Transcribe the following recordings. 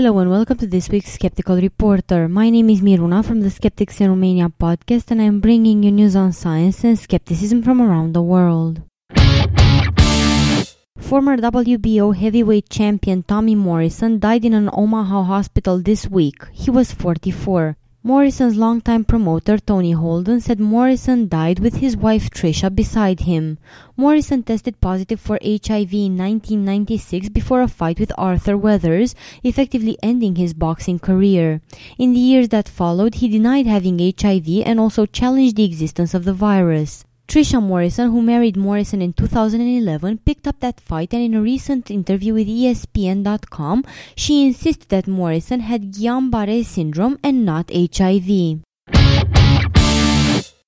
Hello and welcome to this week's Skeptical Reporter. My name is Miruna from the Skeptics in Romania podcast and I'm bringing you news on science and skepticism from around the world. Former WBO heavyweight champion Tommy Morrison died in an Omaha hospital this week. He was 44. Morrison's longtime promoter Tony Holden said Morrison died with his wife Trisha beside him. Morrison tested positive for HIV in 1996 before a fight with Arthur Weathers, effectively ending his boxing career. In the years that followed, he denied having HIV and also challenged the existence of the virus. Trisha Morrison, who married Morrison in 2011, picked up that fight and in a recent interview with ESPN.com, she insisted that Morrison had Guillain-Barré syndrome and not HIV.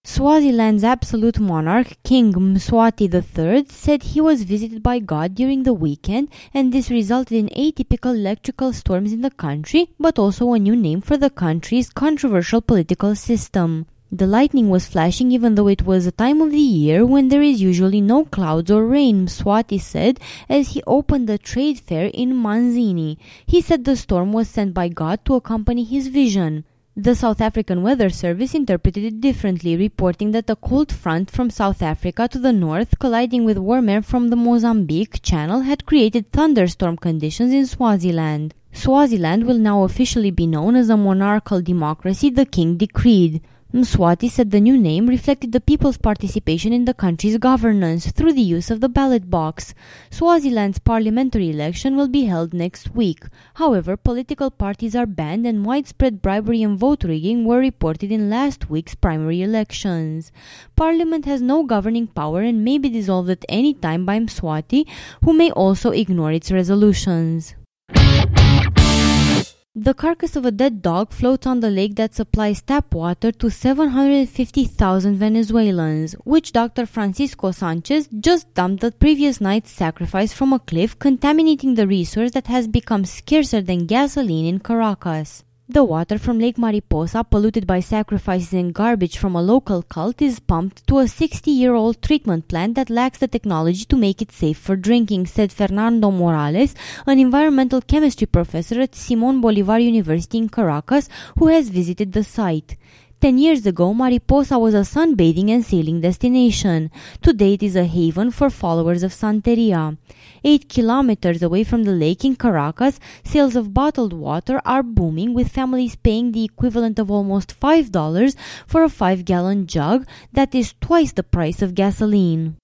Swaziland's absolute monarch, King Mswati III, said he was visited by God during the weekend and this resulted in atypical electrical storms in the country, but also a new name for the country's controversial political system. The lightning was flashing even though it was a time of the year when there is usually no clouds or rain, Mswati said as he opened the trade fair in Manzini. He said the storm was sent by God to accompany his vision. The South African Weather Service interpreted it differently, reporting that a cold front from South Africa to the north colliding with warm air from the Mozambique Channel had created thunderstorm conditions in Swaziland. Swaziland will now officially be known as a monarchical democracy, the king decreed. Mswati said the new name reflected the people's participation in the country's governance through the use of the ballot box. Swaziland's parliamentary election will be held next week. However, political parties are banned and widespread bribery and vote rigging were reported in last week's primary elections. Parliament has no governing power and may be dissolved at any time by Mswati, who may also ignore its resolutions. The carcass of a dead dog floats on the lake that supplies tap water to 750,000 Venezuelans, which Dr. Francisco Sanchez just dumped the previous night's sacrifice from a cliff, contaminating the resource that has become scarcer than gasoline in Caracas. The water from Lake Mariposa, polluted by sacrifices and garbage from a local cult, is pumped to a 60 year old treatment plant that lacks the technology to make it safe for drinking, said Fernando Morales, an environmental chemistry professor at Simon Bolivar University in Caracas, who has visited the site. Ten years ago, Mariposa was a sunbathing and sailing destination. Today it is a haven for followers of Santeria. Eight kilometers away from the lake in Caracas, sales of bottled water are booming with families paying the equivalent of almost $5 for a 5 gallon jug that is twice the price of gasoline.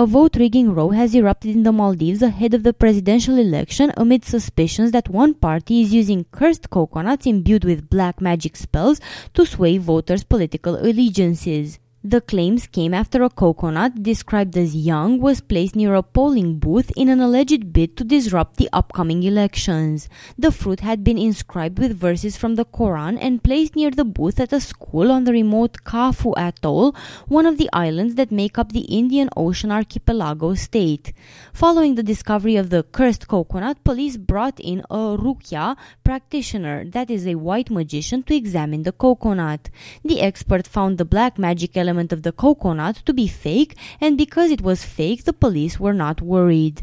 A vote rigging row has erupted in the Maldives ahead of the presidential election amid suspicions that one party is using cursed coconuts imbued with black magic spells to sway voters' political allegiances. The claims came after a coconut described as young was placed near a polling booth in an alleged bid to disrupt the upcoming elections. The fruit had been inscribed with verses from the Quran and placed near the booth at a school on the remote Kafu Atoll, one of the islands that make up the Indian Ocean archipelago state. Following the discovery of the cursed coconut, police brought in a ruqya practitioner, that is a white magician, to examine the coconut. The expert found the black magic element element of the coconut to be fake, and because it was fake, the police were not worried.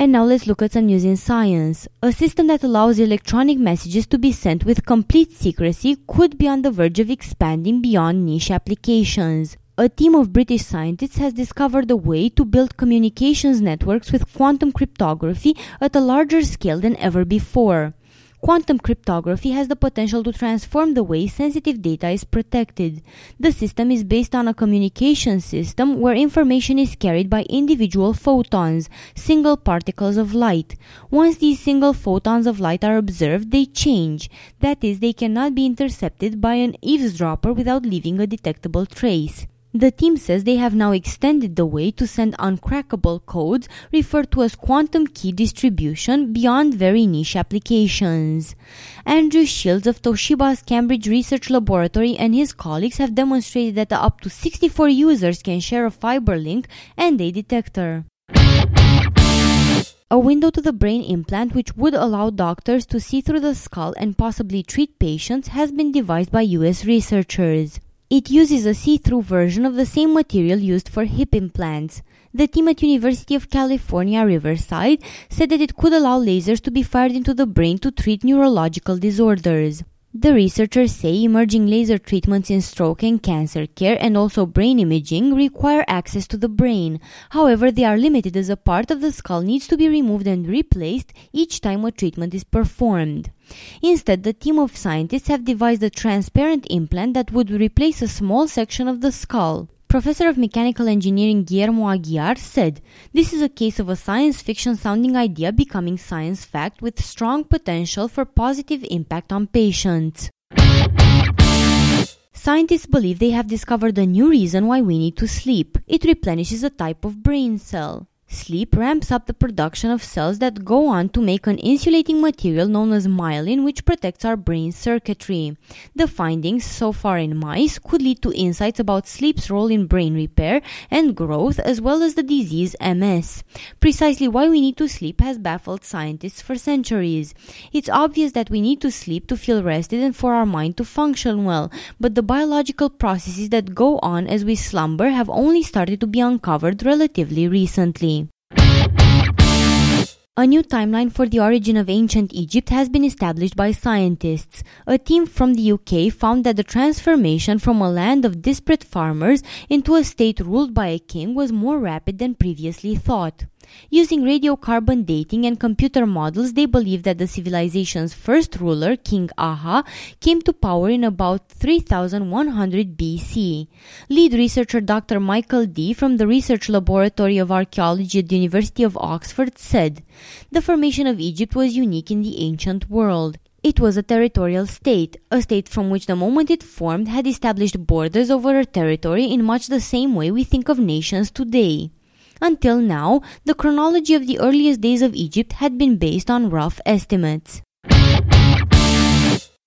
And now let's look at some news in science. A system that allows electronic messages to be sent with complete secrecy could be on the verge of expanding beyond niche applications. A team of British scientists has discovered a way to build communications networks with quantum cryptography at a larger scale than ever before. Quantum cryptography has the potential to transform the way sensitive data is protected. The system is based on a communication system where information is carried by individual photons, single particles of light. Once these single photons of light are observed, they change. That is, they cannot be intercepted by an eavesdropper without leaving a detectable trace. The team says they have now extended the way to send uncrackable codes referred to as quantum key distribution beyond very niche applications. Andrew Shields of Toshiba's Cambridge Research Laboratory and his colleagues have demonstrated that up to 64 users can share a fiber link and a detector. A window to the brain implant, which would allow doctors to see through the skull and possibly treat patients, has been devised by US researchers. It uses a see-through version of the same material used for hip implants. The team at University of California, Riverside said that it could allow lasers to be fired into the brain to treat neurological disorders. The researchers say emerging laser treatments in stroke and cancer care and also brain imaging require access to the brain. However, they are limited as a part of the skull needs to be removed and replaced each time a treatment is performed. Instead, the team of scientists have devised a transparent implant that would replace a small section of the skull. Professor of Mechanical Engineering Guillermo Aguilar said, This is a case of a science fiction sounding idea becoming science fact with strong potential for positive impact on patients. Scientists believe they have discovered a new reason why we need to sleep. It replenishes a type of brain cell. Sleep ramps up the production of cells that go on to make an insulating material known as myelin, which protects our brain circuitry. The findings so far in mice could lead to insights about sleep's role in brain repair and growth, as well as the disease MS. Precisely why we need to sleep has baffled scientists for centuries. It's obvious that we need to sleep to feel rested and for our mind to function well, but the biological processes that go on as we slumber have only started to be uncovered relatively recently. A new timeline for the origin of ancient Egypt has been established by scientists. A team from the UK found that the transformation from a land of disparate farmers into a state ruled by a king was more rapid than previously thought. Using radiocarbon dating and computer models, they believe that the civilization's first ruler, King Aha, came to power in about 3100 BC. Lead researcher Dr. Michael Dee from the Research Laboratory of Archaeology at the University of Oxford said, The formation of Egypt was unique in the ancient world. It was a territorial state, a state from which the moment it formed had established borders over a territory in much the same way we think of nations today. Until now, the chronology of the earliest days of Egypt had been based on rough estimates.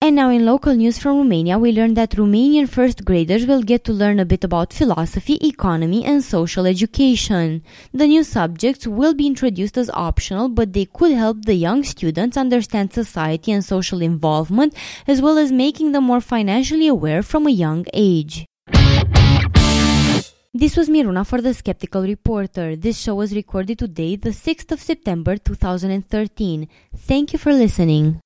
And now in local news from Romania, we learned that Romanian first graders will get to learn a bit about philosophy, economy, and social education. The new subjects will be introduced as optional, but they could help the young students understand society and social involvement, as well as making them more financially aware from a young age. This was Miruna for The Skeptical Reporter. This show was recorded today, the 6th of September 2013. Thank you for listening.